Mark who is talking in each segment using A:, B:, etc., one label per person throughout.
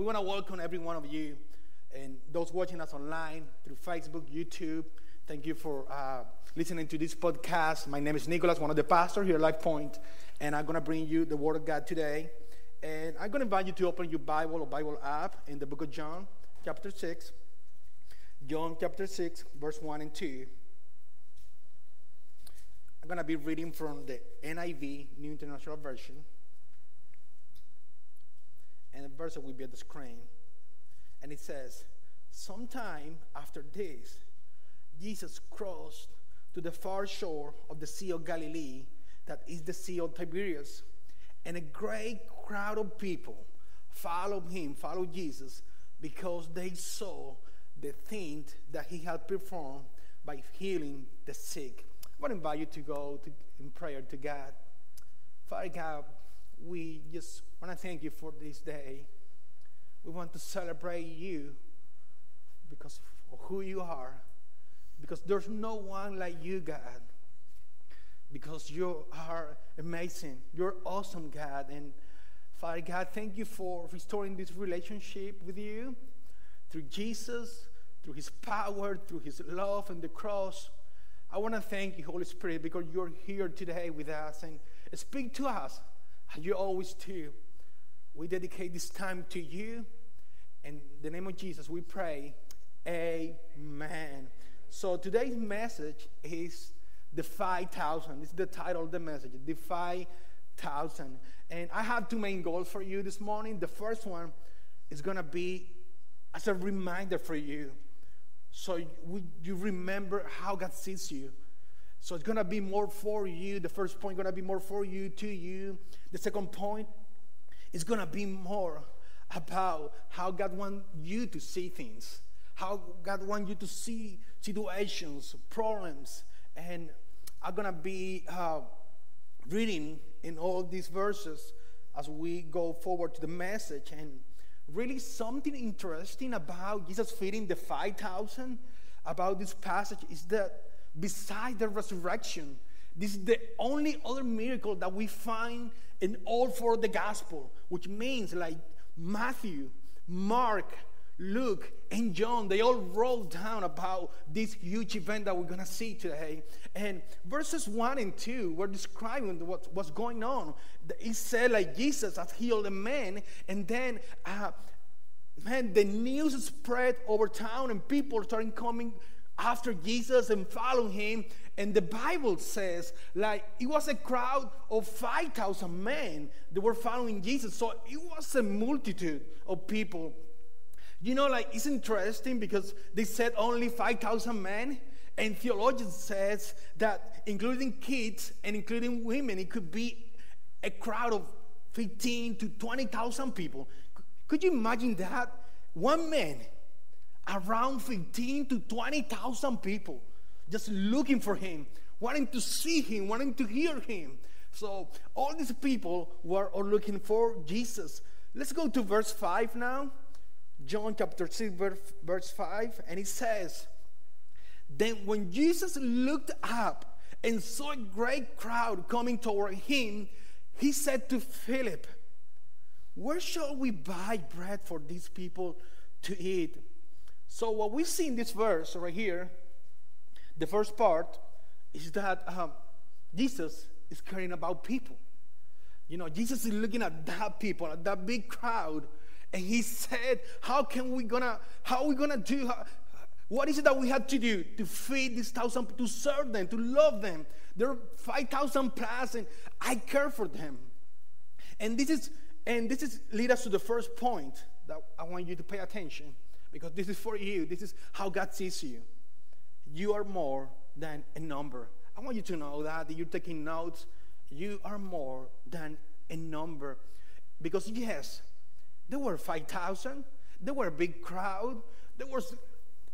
A: we want to welcome every one of you and those watching us online through Facebook, YouTube. Thank you for uh, listening to this podcast. My name is Nicholas, one of the pastors here at Life Point, and I'm going to bring you the Word of God today. And I'm going to invite you to open your Bible or Bible app in the book of John, chapter 6. John chapter 6, verse 1 and 2. I'm going to be reading from the NIV, New International Version. And the verse will be at the screen. And it says, Sometime after this, Jesus crossed to the far shore of the Sea of Galilee, that is the Sea of Tiberias. And a great crowd of people followed him, followed Jesus, because they saw the things that he had performed by healing the sick. I want to invite you to go to, in prayer to God. Father God, we just want to thank you for this day. We want to celebrate you because of who you are. Because there's no one like you, God. Because you are amazing. You're awesome, God. And Father God, thank you for restoring this relationship with you through Jesus, through his power, through his love and the cross. I want to thank you, Holy Spirit, because you're here today with us and speak to us as you always do. We dedicate this time to you. In the name of Jesus, we pray. Amen. So today's message is the 5,000. It's the title of the message, the 5,000. And I have two main goals for you this morning. The first one is going to be as a reminder for you. So you, you remember how God sees you. So it's going to be more for you. The first point going to be more for you, to you. The second point is going to be more about how God wants you to see things, how God wants you to see situations, problems. And I'm going to be uh, reading in all these verses as we go forward to the message. And really, something interesting about Jesus feeding the 5,000 about this passage is that beside the resurrection, this is the only other miracle that we find in all four of the gospel, which means like Matthew, Mark, Luke, and John, they all wrote down about this huge event that we're to see today. And verses 1 and 2 were describing what, what's going on. It said, like, Jesus has healed a man, and then, uh, man, the news spread over town, and people started coming after Jesus and following him. And the Bible says, like, it was a crowd of 5,000 men that were following Jesus. So it was a multitude of people. You know, like, it's interesting because they said only 5,000 men. And theologians says that including kids and including women, it could be a crowd of 15 to 20,000 people. Could you imagine that? One man around 15 to 20,000 people just looking for him, wanting to see him, wanting to hear him. So all these people were looking for Jesus. Let's go to verse 5 now. John chapter 6, verse 5, and it says, Then when Jesus looked up and saw a great crowd coming toward him, he said to Philip, Where shall we buy bread for these people to eat? So, what we see in this verse right here, the first part, is that um, Jesus is caring about people. You know, Jesus is looking at that people, at that big crowd, and he said, "How can we gonna? How we gonna do? What is it that we have to do to feed these thousand, to serve them, to love them? There are five thousand plus, and I care for them. And this is, and this is lead us to the first point that I want you to pay attention because this is for you. This is how God sees you. You are more than a number. I want you to know that, that you're taking notes. You are more than a number. Because, yes, there were 5,000, there were a big crowd, there was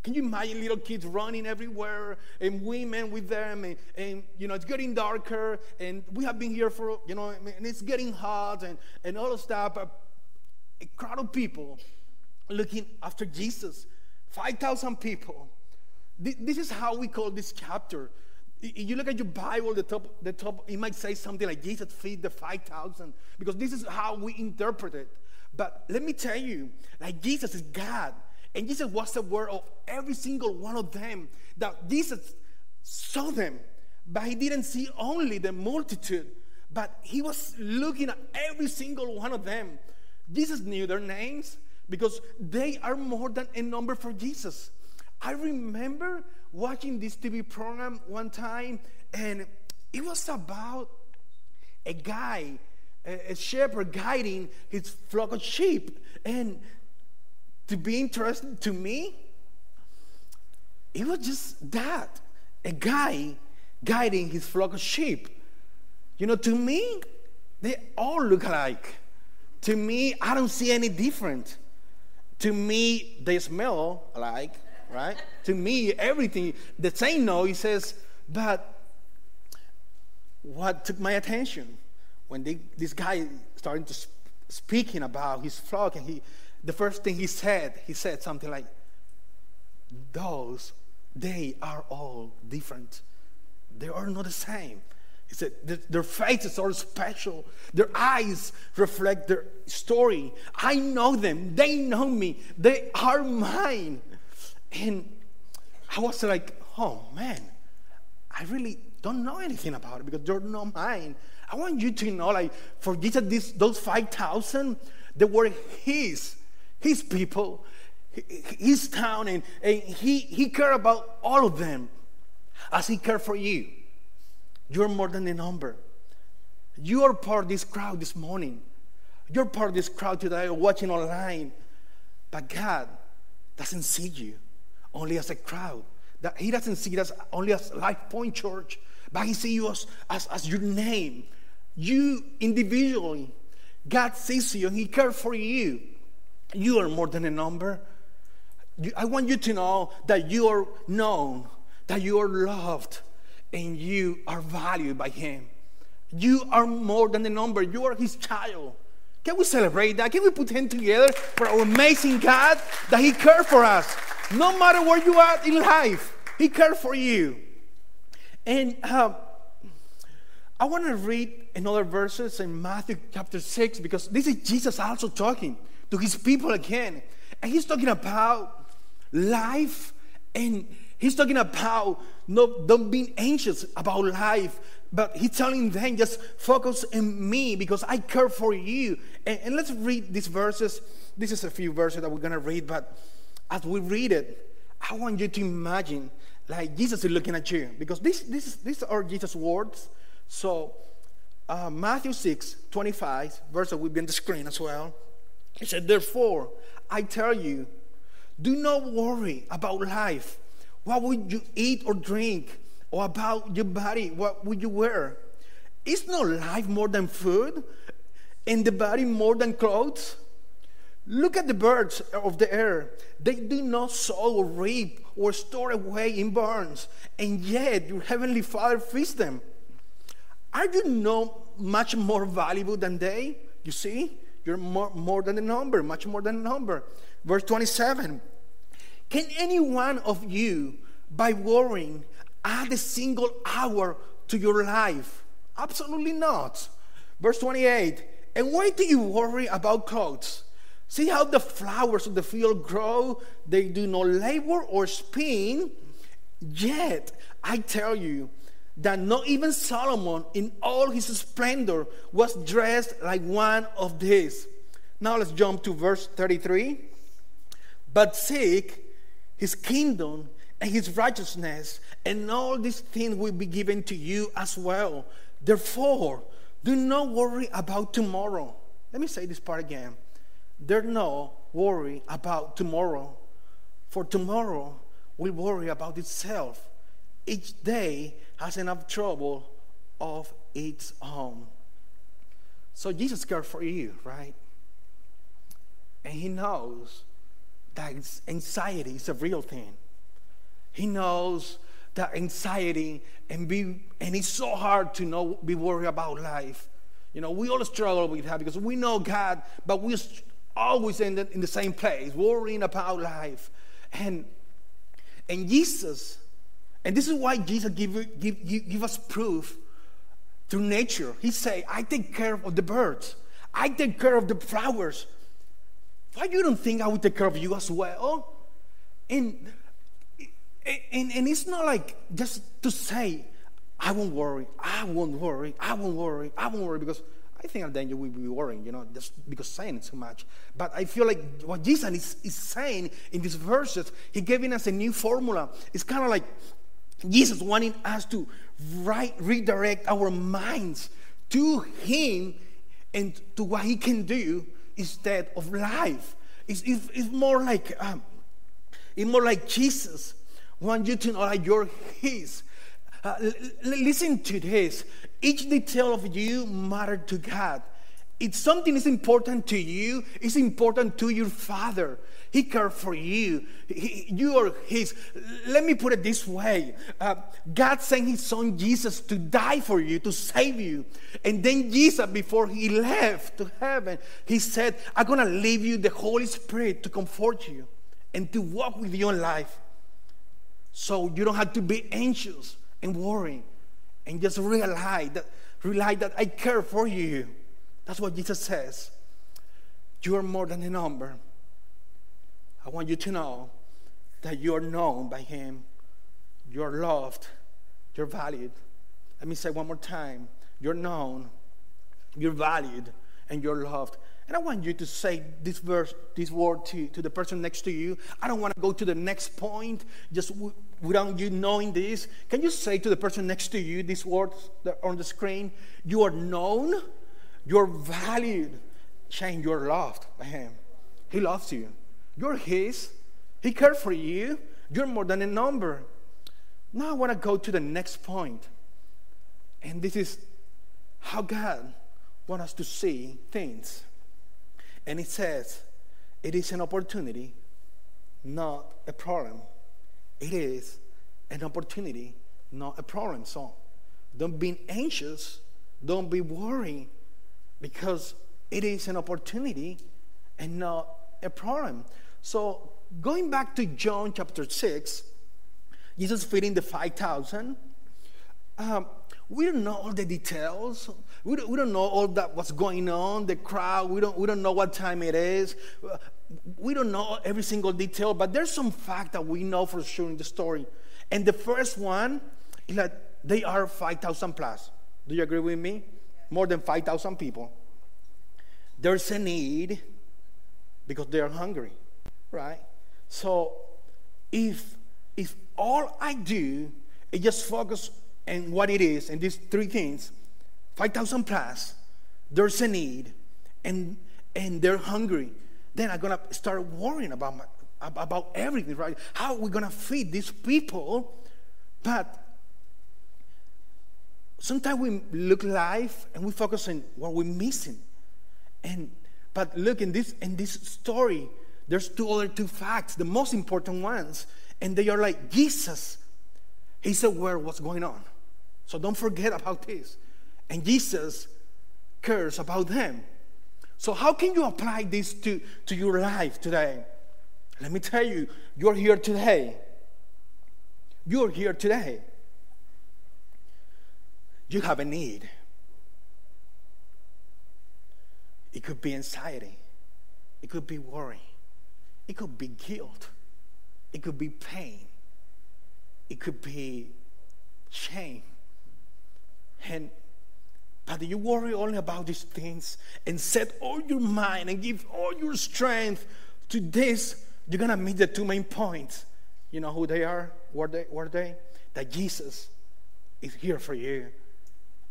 A: can you imagine little kids running everywhere and women with them? And, and, you know, it's getting darker and we have been here for, you know, and it's getting hot and, and all of stuff. But a crowd of people looking after Jesus. 5,000 people. This is how we call this chapter. If You look at your Bible, the top, the top, it might say something like Jesus feed the 5,000 because this is how we interpret it. But let me tell you, like Jesus is God. And Jesus was aware of every single one of them. That Jesus saw them, but he didn't see only the multitude, but he was looking at every single one of them. Jesus knew their names because they are more than a number for Jesus. I remember watching this TV program one time, and it was about a guy, a, shepherd guiding his flock of sheep. And to be interesting to me, it was just that a guy guiding his flock of sheep. You know, to me, they all look alike. To me, I don't see any different. To me, they smell alike, right? to me, everything, the same noise says, but what took my attention when they, this guy started to sp- speaking about his flock, and he, the first thing he said, he said something like, "Those, they are all different. They are not the same." He said, "Their faces are special. Their eyes reflect their story. I know them. They know me. They are mine." And I was like, "Oh man, I really don't know anything about it because they're not mine. I want you to know, like, for Jesus, those 5,000, they were his, his people, his town, and, and he, he cared about all of them as he cared for you. You're more than a number. You are part of this crowd this morning. You're part of this crowd today watching online. But God doesn't see you only as a crowd. That he doesn't see us only as Life Point Church. But He sees you as, as, as your name. You individually. God sees you and He cares for you. You are more than a number. I want you to know that you are known, that you are loved, and you are valued by Him. You are more than a number. You are His child. Can we celebrate that? Can we put Him together for our amazing God that He cares for us? No matter where you are in life, He cares for you. And uh, I want to read another verses in Matthew chapter 6 because this is Jesus also talking to his people again. And he's talking about life and he's talking about not, don't being anxious about life, but he's telling them just focus on me because I care for you. And, and let's read these verses. This is a few verses that we're going to read, but as we read it, I want you to imagine like Jesus is looking at you because this, this, these are Jesus' words. So, uh, Matthew 6 25, verse that will be on the screen as well. He said, Therefore, I tell you, do not worry about life. What would you eat or drink? Or about your body? What would you wear? Is not life more than food? And the body more than clothes? Look at the birds of the air. They do not sow or reap or store away in barns, and yet your heavenly Father feeds them. Are you not much more valuable than they? You see, you're more, more than a number, much more than a number. Verse 27 Can any one of you, by worrying, add a single hour to your life? Absolutely not. Verse 28 And why do you worry about clothes? See how the flowers of the field grow? They do not labor or spin. Yet, I tell you that not even Solomon, in all his splendor, was dressed like one of these. Now let's jump to verse 33. But seek his kingdom and his righteousness, and all these things will be given to you as well. Therefore, do not worry about tomorrow. Let me say this part again. There's no worry about tomorrow, for tomorrow will worry about itself. Each day has enough trouble of its own. So Jesus cares for you, right? And he knows that anxiety is a real thing. He knows that anxiety and be and it's so hard to know be worried about life. You know, we all struggle with that because we know God, but we always ended in the same place, worrying about life. And, and Jesus, and this is why Jesus give, give, give us proof through nature. He say, I take care of the birds. I take care of the flowers. Why you don't think I would take care of you as well? And, and, and it's not like just to say, I won't worry, I won't worry, I won't worry, I won't worry, because I think Daniel will be worrying, you know, just because saying it so much. But I feel like what Jesus is, is saying in these verses, He giving us a new formula. It's kind of like Jesus wanting us to right, redirect our minds to Him and to what He can do instead of life. It's, it's, it's more like um, it's more like Jesus wants you to know that you're His. Uh, l- listen to this. Each detail of you matter to God. If something is important to you, it's important to your Father. He cares for you. He, you are His. Let me put it this way uh, God sent His Son Jesus to die for you, to save you. And then Jesus, before He left to heaven, He said, I'm going to leave you the Holy Spirit to comfort you and to walk with you in life. So you don't have to be anxious and worry and just realize that, realize that I care for you. That's what Jesus says. You are more than a number. I want you to know that you are known by Him. You're loved. You're valued. Let me say one more time. You're known, you're valued, and you're loved. And I want you to say this verse, this word to, to the person next to you. I don't want to go to the next point just w- without you knowing this. Can you say to the person next to you these words on the screen? You are known, you're valued, Shane, you're loved by Him. He loves you. You're His. He cares for you. You're more than a number. Now I want to go to the next point. And this is how God wants us to see things. And it says, it is an opportunity, not a problem. It is an opportunity, not a problem. So don't be anxious, don't be worried, because it is an opportunity and not a problem. So going back to John chapter 6, Jesus feeding the 5,000. Um, we don't know all the details. We don't, we don't know all that what's going on, the crowd. We don't, we don't know what time it is. We don't know every single detail, but there's some fact that we know for sure in the story. And the first one is that they are 5,000 plus. Do you agree with me? More than 5,000 people. There's a need because they are hungry, right? So if if all I do is just focus on what it is and these three things, 5,000 plus, there's a need, and and they're hungry, then I'm gonna start worrying about my, about everything, right? How are we gonna feed these people? But sometimes we look life and we focus on what we're missing, and but look in this in this story, there's two other two facts, the most important ones, and they are like Jesus. He's aware what's going on. So don't forget about this. And Jesus cares about them. So how can you apply this to, to your life today? Let me tell you, you're here today. You're here today. You have a need. It could be anxiety. It could be worry. It could be guilt. It could be pain. It could be shame. And but you worry only about these things and set all your mind and give all your strength to this, you're gonna meet the two main points. You know who they are? Were they? Were they? That Jesus is here for you.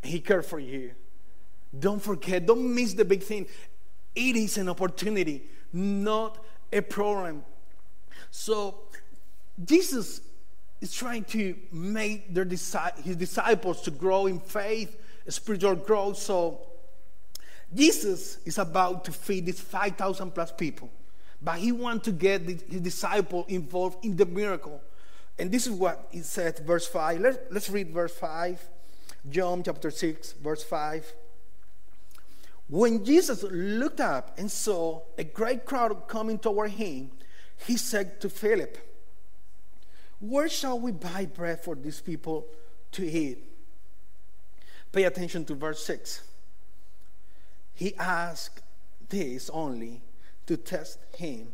A: He cares for you. Don't forget, don't miss the big thing. It is an opportunity, not a problem. So Jesus is trying to make their his disciples to grow in faith, spiritual growth. So Jesus is about to feed these 5,000 plus people, but he wants to get his disciple involved in the miracle. And this is what he said, verse 5. Let, let's read verse 5. John chapter 6, verse 5. When Jesus looked up and saw a great crowd coming toward him, he said to Philip, Where shall we buy bread for these people to eat? Pay attention to verse 6. He asked this only to test him,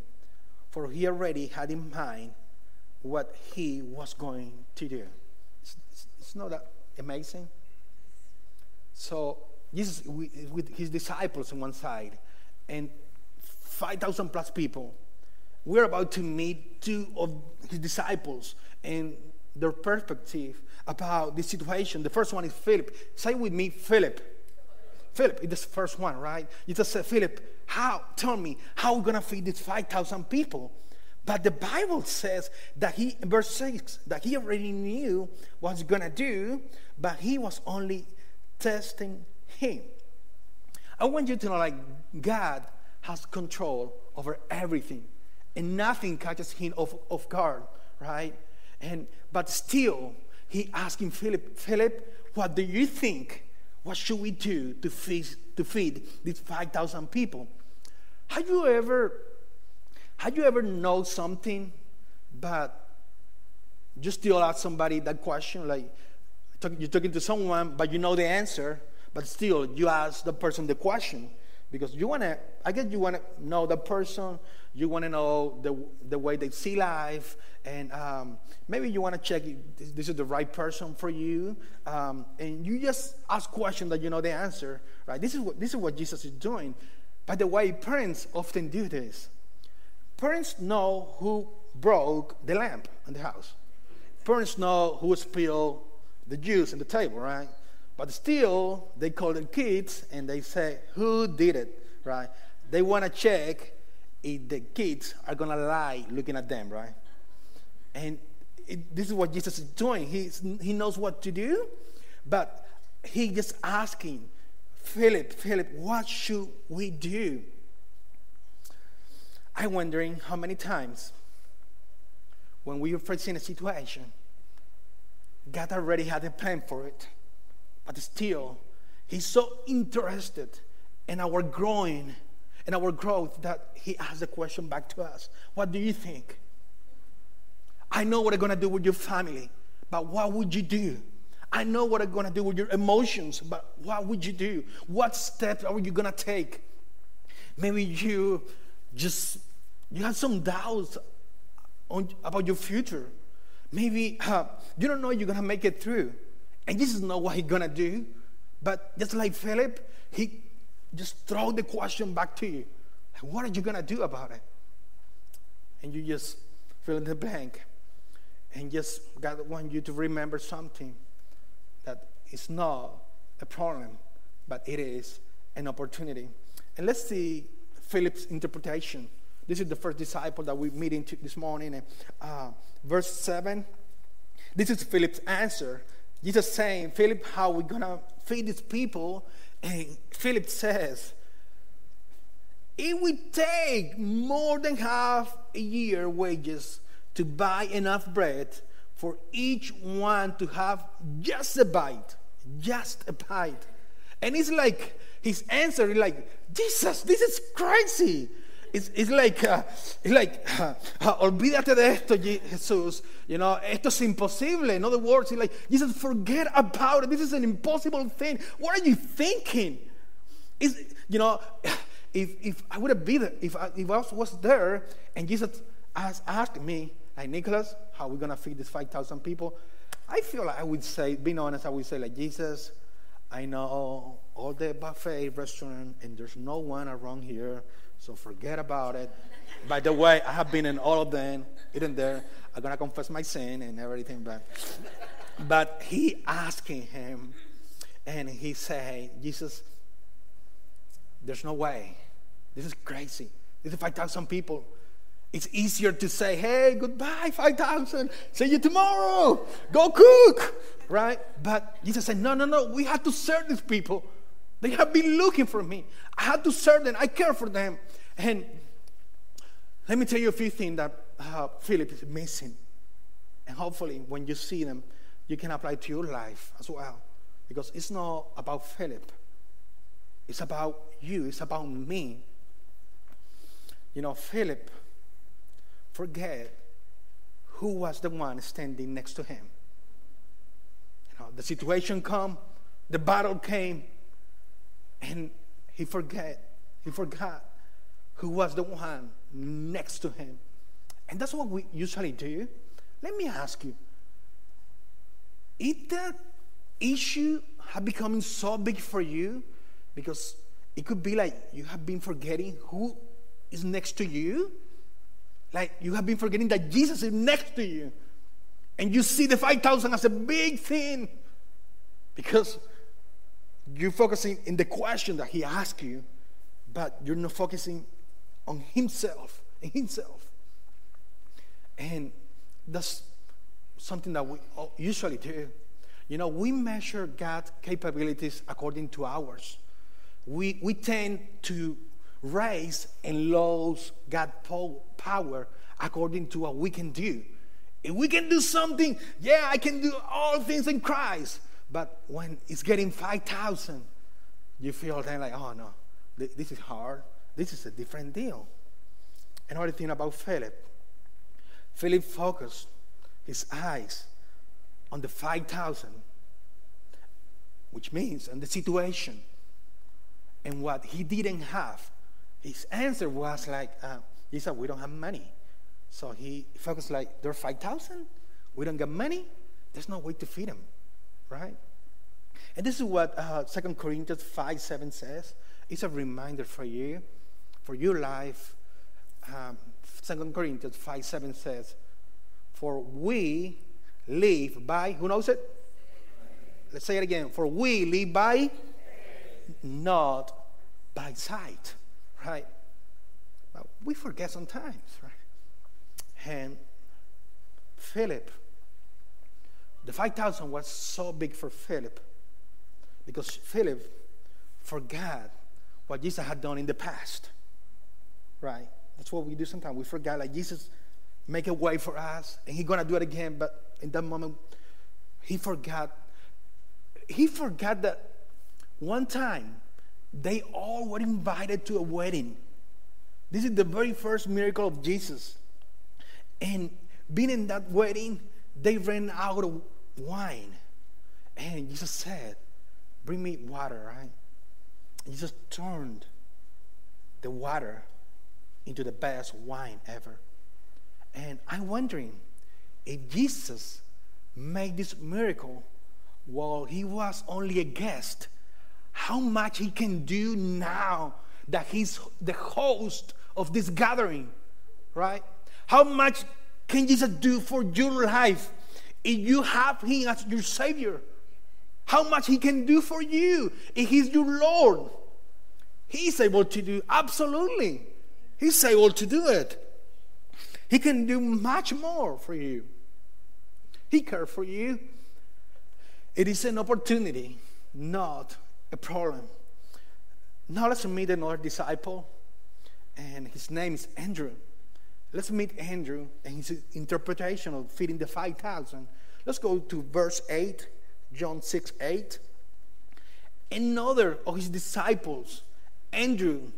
A: for he already had in mind what he was going to do. It's, it's not that amazing? So, Jesus with his disciples on one side and 5,000 plus people. We're about to meet two of his disciples and their perspective about the situation. The first one is Philip. Say with me, Philip. Philip is the first one, right? You just said, Philip, how? Tell me, how we going to feed these 5,000 people? But the Bible says that he, verse 6, that he already knew what he's going to do, but he was only testing him. I want you to know, like, God has control over everything, and nothing catches him off, off guard, right? And but still, he asking Philip, Philip, what do you think? What should we do to feed, to feed these 5,000 people? Have you ever, have you ever know something, but you still ask somebody that question? Like, you're talking to someone, but you know the answer, but still you ask the person the question because you want to, I guess you want to know the person, you want to know the, the way they see life, and um, maybe you want to check if this, is the right person for you, um, and you just ask questions that you know the answer, right? This is what, this is what Jesus is doing. By the way, parents often do this. Parents know who broke the lamp in the house. Parents know who spilled the juice in the table, right? But still, they call the kids and they say, Who did it, right? They want to check if the kids are going to lie looking at them, right? And it, this is what Jesus is doing. He's, he knows what to do, but he just asking, Philip, Philip, what should we do? I'm wondering how many times when we are facing a situation, God already had a plan for it, but still, He's so interested in our growing and our growth that He asks the question back to us What do you think? I know what I'm going to do with your family, but what would you do? I know what I'm going to do with your emotions, but what would you do? What steps are you going to take? Maybe you just you have some doubts on, about your future. Maybe uh, you don't know you're going to make it through. And this is not what he's going to do. But just like Philip, he just throw the question back to you. What are you going to do about it? And you just fill in the blank. And just God want you to remember something that is not a problem, but it is an opportunity. And let's see Philip's interpretation. This is the first disciple that we're meeting this morning. Uh, verse 7. This is Philip's answer. Jesus saying, Philip, how are we going to feed these people? And Philip says, it would take more than half a year wages to buy enough bread for each one to have just a bite. Just a bite. And it's like, his answer like, Jesus, this is crazy. It's, it's like, uh, it's like uh, uh, olvídate de esto, Jesús. You know, esto es imposible. In other words, it's like, Jesus, forget about it. This is an impossible thing. What are you thinking? Is you know, if, if I would have been there, if I, if I was there and Jesus has asked me, like, Nicholas, how are we going to feed these 5,000 people? I feel like I would say, being honest, I would say, like, Jesus, I know all the buffet restaurant and there's no one around here so forget about it. By the way, I have been in all of them, even there. I'm gonna confess my sin and everything, but but he asking him, and he say, Jesus, there's no way. This is crazy. This is 5,000 people. It's easier to say, hey, goodbye, 5,000. See you tomorrow. Go cook. Right? But Jesus said, no, no, no. We have to serve these people. They have been looking for me. I have to serve them. I care for them. And let me tell you a few things that uh, Philip is missing. And hopefully, when you see them, you can apply to your life as well. Because it's not about Philip, it's about you, it's about me. You know, Philip forget who was the one standing next to him. You know, the situation come, the battle came, and he forget, he forgot who was the one next to him. And that's what we usually do. Let me ask you is that issue have becoming so big for you because it could be like you have been forgetting who is next to you like you have been forgetting that jesus is next to you and you see the 5000 as a big thing because you're focusing in the question that he asked you but you're not focusing on himself himself and that's something that we usually do you know, we measure God's capabilities according to ours. We, we tend to raise and lose God's power according to what we can do. If we can do something, yeah, I can do all things in Christ. But when it's getting 5,000, you feel then like, oh no, this is hard. This is a different deal. Another thing about Philip Philip focused his eyes on the 5,000, which means on the situation and what he didn't have. His answer was like, uh, he said, we don't have money. So he focused like, there are 5,000? We don't get money? There's no way to feed them, right? And this is what uh, 2 Corinthians 5 7 says. It's a reminder for you, for your life. Um, 2 Corinthians 5 7 says, For we live by, who knows it? Let's say it again. For we live by, not by sight, right? But we forget sometimes, right? And Philip, the 5,000 was so big for Philip because Philip forgot what Jesus had done in the past, right? That's what we do sometimes. We forget, like Jesus make a way for us, and He's gonna do it again. But in that moment, he forgot. He forgot that one time they all were invited to a wedding. This is the very first miracle of Jesus. And being in that wedding, they ran out of wine. And Jesus said, Bring me water, right? Jesus turned the water into the best wine ever. And I'm wondering if Jesus made this miracle while he was only a guest, how much he can do now that he's the host of this gathering, right? How much can Jesus do for your life if you have him as your Savior? How much he can do for you if he's your Lord? He's able to do absolutely. He's able to do it. He can do much more for you. He cares for you. It is an opportunity, not a problem. Now let's meet another disciple, and his name is Andrew. Let's meet Andrew and his interpretation of feeding the 5,000. Let's go to verse 8, John 6 8. Another of his disciples, Andrew,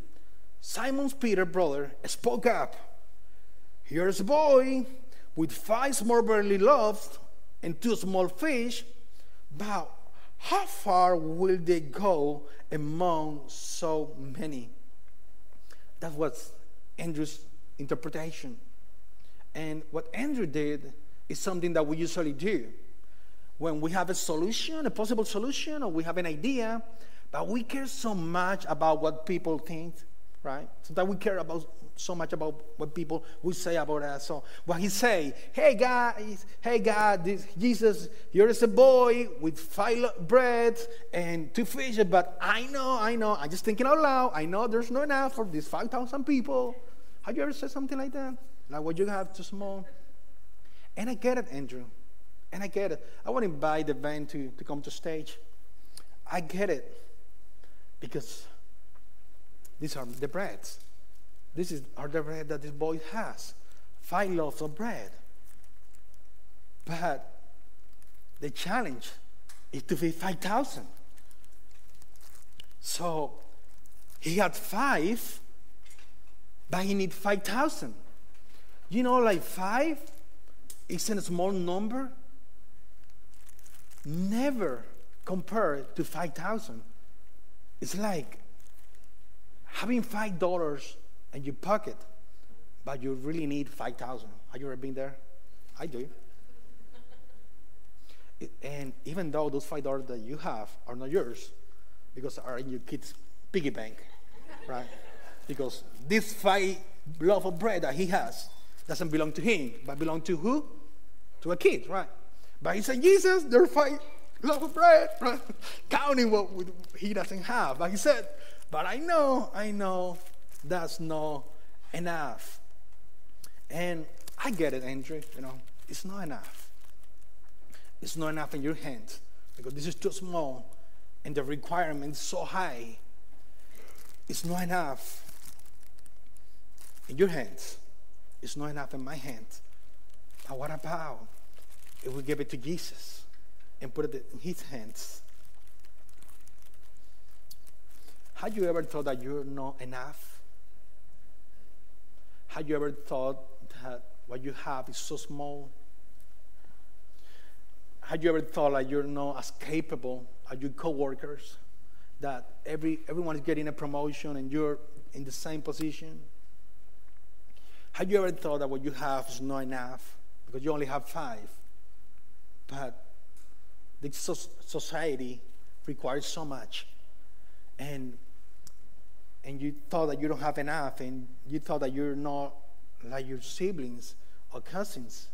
A: Simon's Peter brother, spoke up. Here's a boy with five small barley loaves and two small fish, but how far will they go among so many? That was Andrew's interpretation. And what Andrew did is something that we usually do. When we have a solution, a possible solution, or we have an idea, but we care so much about what people think, right? Sometimes we care about so much about what people will say about us. So what he say, hey guys, hey God, this Jesus, you're a boy with five bread and two fishes, but I know, I know, I'm just thinking out loud. I know there's not enough for these five thousand people. Have you ever said something like that? Like what you have too small? And I get it, Andrew. And I get it. I want to invite the band to, to come to stage. I get it. Because these are the breads. This is are the bread that this boy has. Five loaves of bread. But the challenge is to feed 5,000. So he had five, but he need 5,000. You know, like five isn't a small number. Never compared to 5,000. It's like having $5 and you pocket, but you really need 5,000. Have you ever been there? I do. And even though those five dollars that you have are not yours, because are in your kid's piggy bank, right? Because this five loaf of bread that he has doesn't belong to him, but belong to who? To a kid, right? But he said, Jesus, there are five loaf of bread, right? Counting what he doesn't have. But he said, but I know, I know that's not enough. And I get it, Andrew, you know, it's not enough. It's not enough in your hands because this is too small and the requirement is so high. It's not enough in your hands. It's not enough in my hands. But what about if we give it to Jesus and put it in his hands? Have you ever thought that you're not enough? Have you ever thought that what you have is so small? Have you ever thought that you're not as capable as your coworkers? That every everyone is getting a promotion and you're in the same position? Have you ever thought that what you have is not enough because you only have five? But the society requires so much. And and you thought that you don't have enough, and you thought that you're not like your siblings or cousins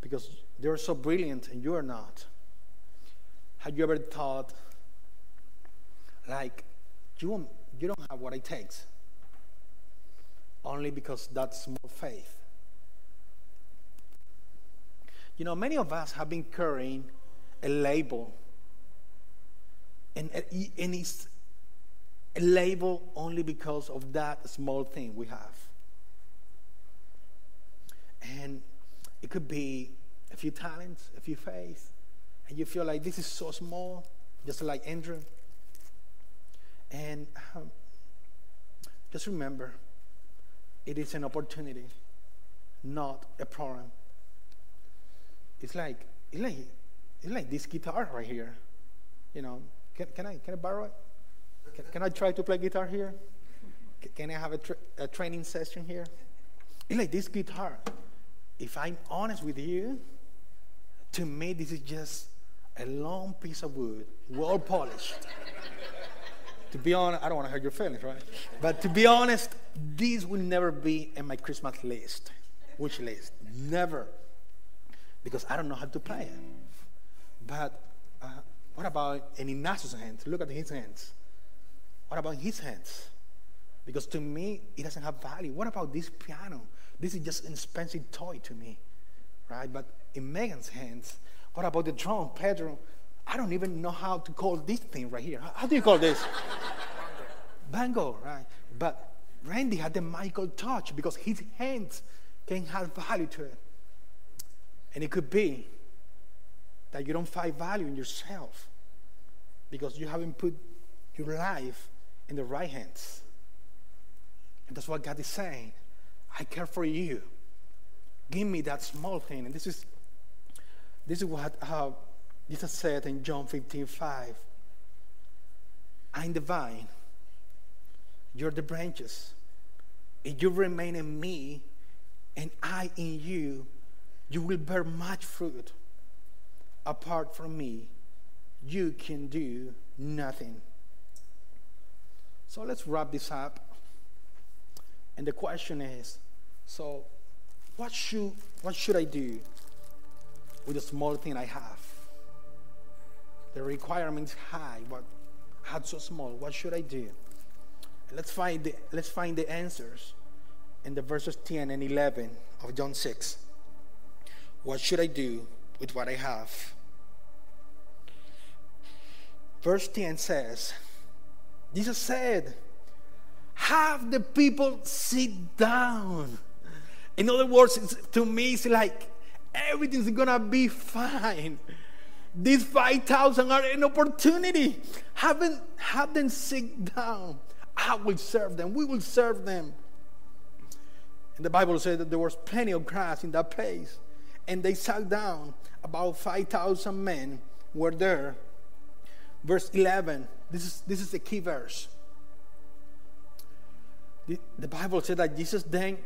A: because they're so brilliant and you're not. Have you ever thought, like, you, you don't have what it takes? Only because that's small faith. You know, many of us have been carrying a label, and, and it's label only because of that small thing we have. And it could be a few talents, a few faith, and you feel like this is so small, just like Andrew. And um, just remember, it is an opportunity, not a problem. It's like it's like it's like this guitar right here. You know, can, can I can I borrow it? Can, can I try to play guitar here? Can I have a, tra- a training session here? It's like this guitar. If I'm honest with you, to me, this is just a long piece of wood, well polished. to be honest, I don't want to hurt your feelings, right? But to be honest, this will never be in my Christmas list, wish list. Never. Because I don't know how to play it. But uh, what about in Ignacio's hands? Look at his hands. What about his hands? Because to me, it doesn't have value. What about this piano? This is just an expensive toy to me, right? But in Megan's hands, what about the drum, Pedro? I don't even know how to call this thing right here. How do you call this? Bango, right? But Randy had the Michael touch because his hands can have value to it. And it could be that you don't find value in yourself because you haven't put your life in the right hands. And that's what God is saying. I care for you. Give me that small thing. And this is this is what uh, Jesus said in John 15, 5. I'm the vine. You're the branches. If you remain in me and I in you, you will bear much fruit. Apart from me, you can do nothing. So let's wrap this up. And the question is so, what should, what should I do with the small thing I have? The requirement is high, but heart so small. What should I do? Let's find the, let's find the answers in the verses 10 and 11 of John 6. What should I do with what I have? Verse 10 says, Jesus said, Have the people sit down. In other words, to me, it's like everything's gonna be fine. These 5,000 are an opportunity. Haven't have them sit down. I will serve them. We will serve them. And the Bible says that there was plenty of grass in that place. And they sat down. About 5,000 men were there. Verse 11. This is, this is the key verse. The, the Bible said that Jesus then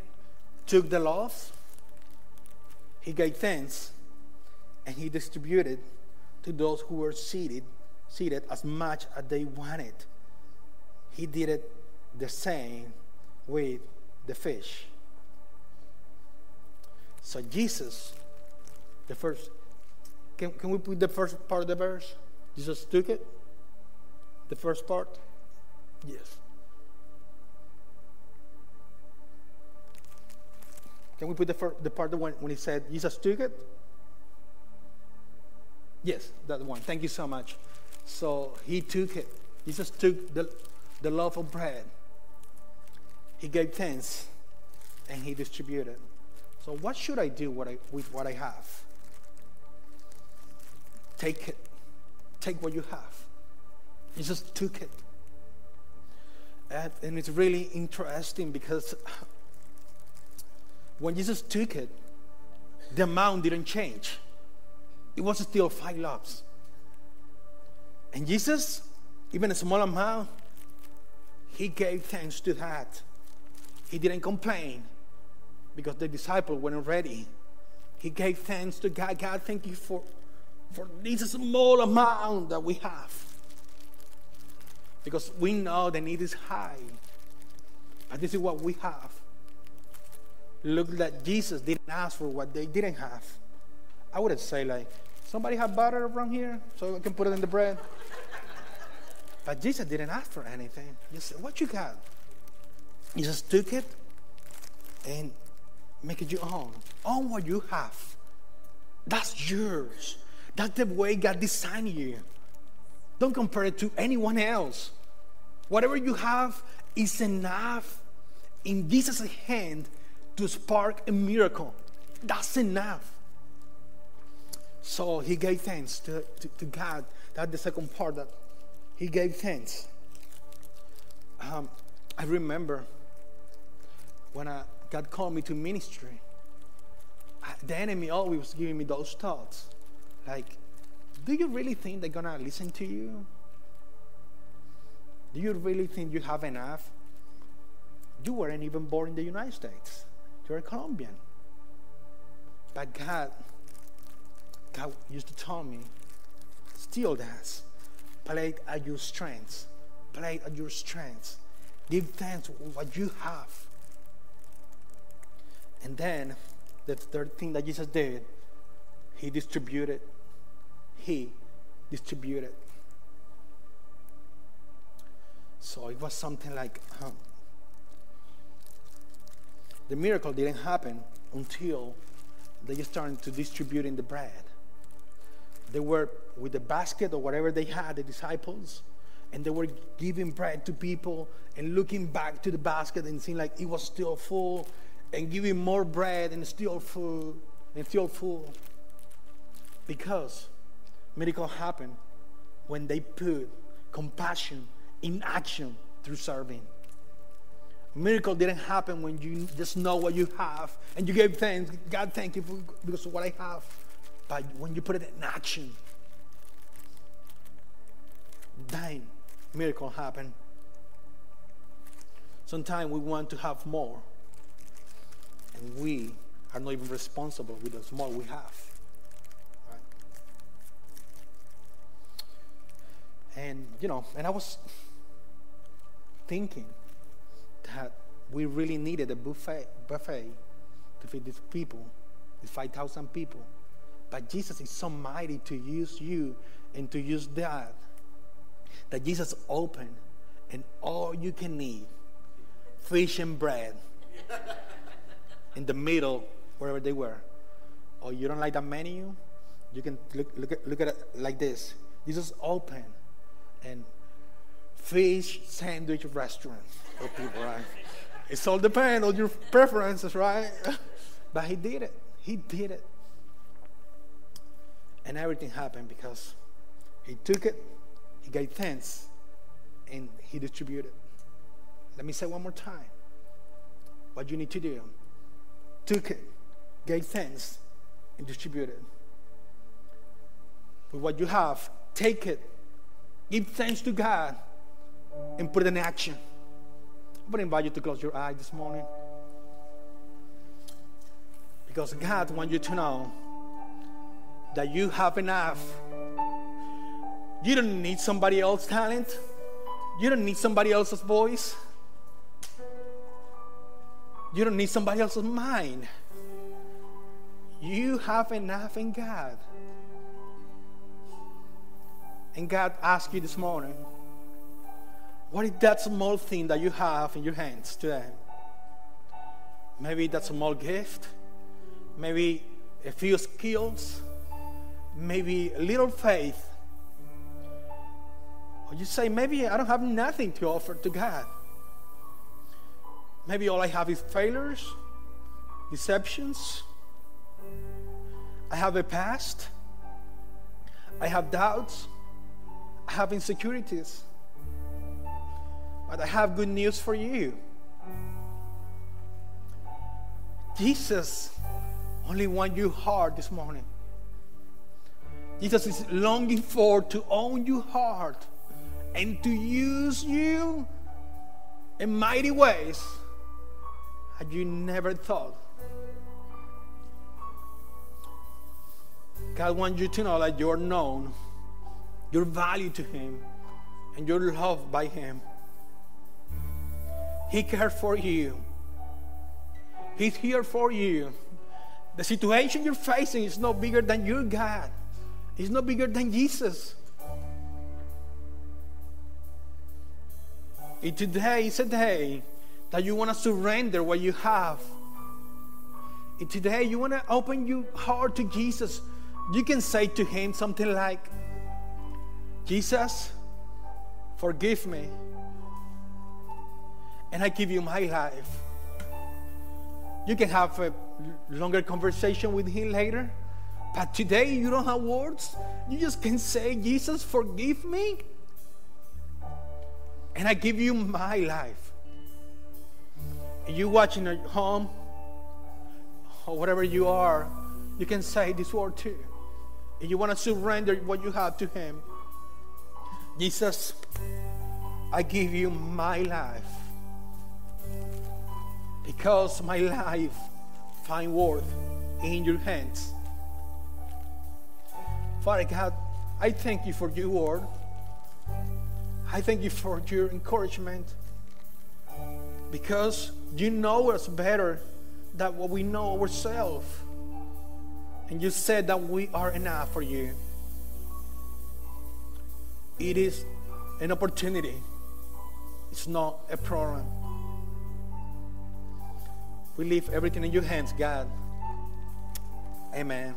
A: took the loaves, he gave thanks, and he distributed to those who were seated, seated as much as they wanted. He did it the same with the fish. So Jesus, the first, can, can we put the first part of the verse? Jesus took it? The first part? Yes. Can we put the, first, the part when, when he said Jesus took it? Yes, that one. Thank you so much. So he took it. Jesus took the, the loaf of bread. He gave thanks and he distributed. So what should I do what I, with what I have? Take it. Take what you have. He just took it. And, and it's really interesting because when Jesus took it, the amount didn't change. It was still five loaves. And Jesus, even a small amount, he gave thanks to that. He didn't complain because the disciples weren't ready. He gave thanks to God. God, thank you for, for this small amount that we have. Because we know the need is high. But this is what we have. Look that Jesus didn't ask for what they didn't have. I would say like, somebody have butter around here so I can put it in the bread. but Jesus didn't ask for anything. He said, what you got? He just took it and make it your own. Own what you have. That's yours. That's the way God designed you. Don't compare it to anyone else. Whatever you have is enough in Jesus' hand to spark a miracle. That's enough. So he gave thanks to, to, to God. That's the second part that he gave thanks. Um, I remember when I, God called me to ministry, the enemy always was giving me those thoughts. Like, do you really think they're to listen to you? Do you really think you have enough? You weren't even born in the United States. You're a Colombian. But God, God used to tell me, still does. Play at your strengths. Play at your strengths. Give thanks for what you have. And then the third thing that Jesus did, he distributed. He distributed. So it was something like um, the miracle didn't happen until they started to distribute in the bread. They were with the basket or whatever they had, the disciples, and they were giving bread to people and looking back to the basket and seeing like it was still full and giving more bread and still full and still full. Because miracle happen when they put compassion in action through serving. Miracle didn't happen when you just know what you have and you gave thanks. God, thank you for, because of what I have. But when you put it in action, then miracle happen. Sometimes we want to have more, and we are not even responsible with the small we have. And you know, and I was thinking that we really needed a buffet, buffet to feed these people, these 5,000 people. But Jesus is so mighty to use you and to use that, that Jesus opened and all you can need, fish and bread, in the middle, wherever they were. Or you don't like the menu, you can look, look, at, look at it like this. Jesus opened and fish sandwich restaurant for people, right? It's all depends on your preferences, right? but he did it. He did it. And everything happened because he took it, he gave thanks, and he distributed. Let me say one more time what you need to do. Took it, gave thanks, and distributed. With what you have, take it, give thanks to God, and put it in action. I'm going to invite you to close your eyes this morning. Because God wants you to know that you have enough. You don't need somebody else's talent. You don't need somebody else's voice. You don't need somebody else's mind. You have enough in God. And God asks you this morning, what is that small thing that you have in your hands today? Maybe that small gift, maybe a few skills, maybe a little faith. Or you say, maybe I don't have nothing to offer to God. Maybe all I have is failures, deceptions. I have a past. I have doubts. I have insecurities. But I have good news for you. Jesus only wants your heart this morning. Jesus is longing for to own your heart and to use you in mighty ways that you never thought. God wants you to know that you're known, you're valued to Him, and your love by Him. He cares for you. He's here for you. The situation you're facing is no bigger than your God. It's no bigger than Jesus. And today is a day that you want to surrender what you have. And today you want to open your heart to Jesus. You can say to him something like, Jesus, forgive me and I give you my life. You can have a longer conversation with him later, but today you don't have words. You just can say, Jesus, forgive me, and I give you my life. And you watching at home, or whatever you are, you can say this word too. If you want to surrender what you have to him, Jesus, I give you my life because my life find worth in your hands. Father God, I thank you for your word. I thank you for your encouragement because you know us better than what we know ourselves. And you said that we are enough for you. It is an opportunity, it's not a problem. We leave everything in your hands, God. Amen.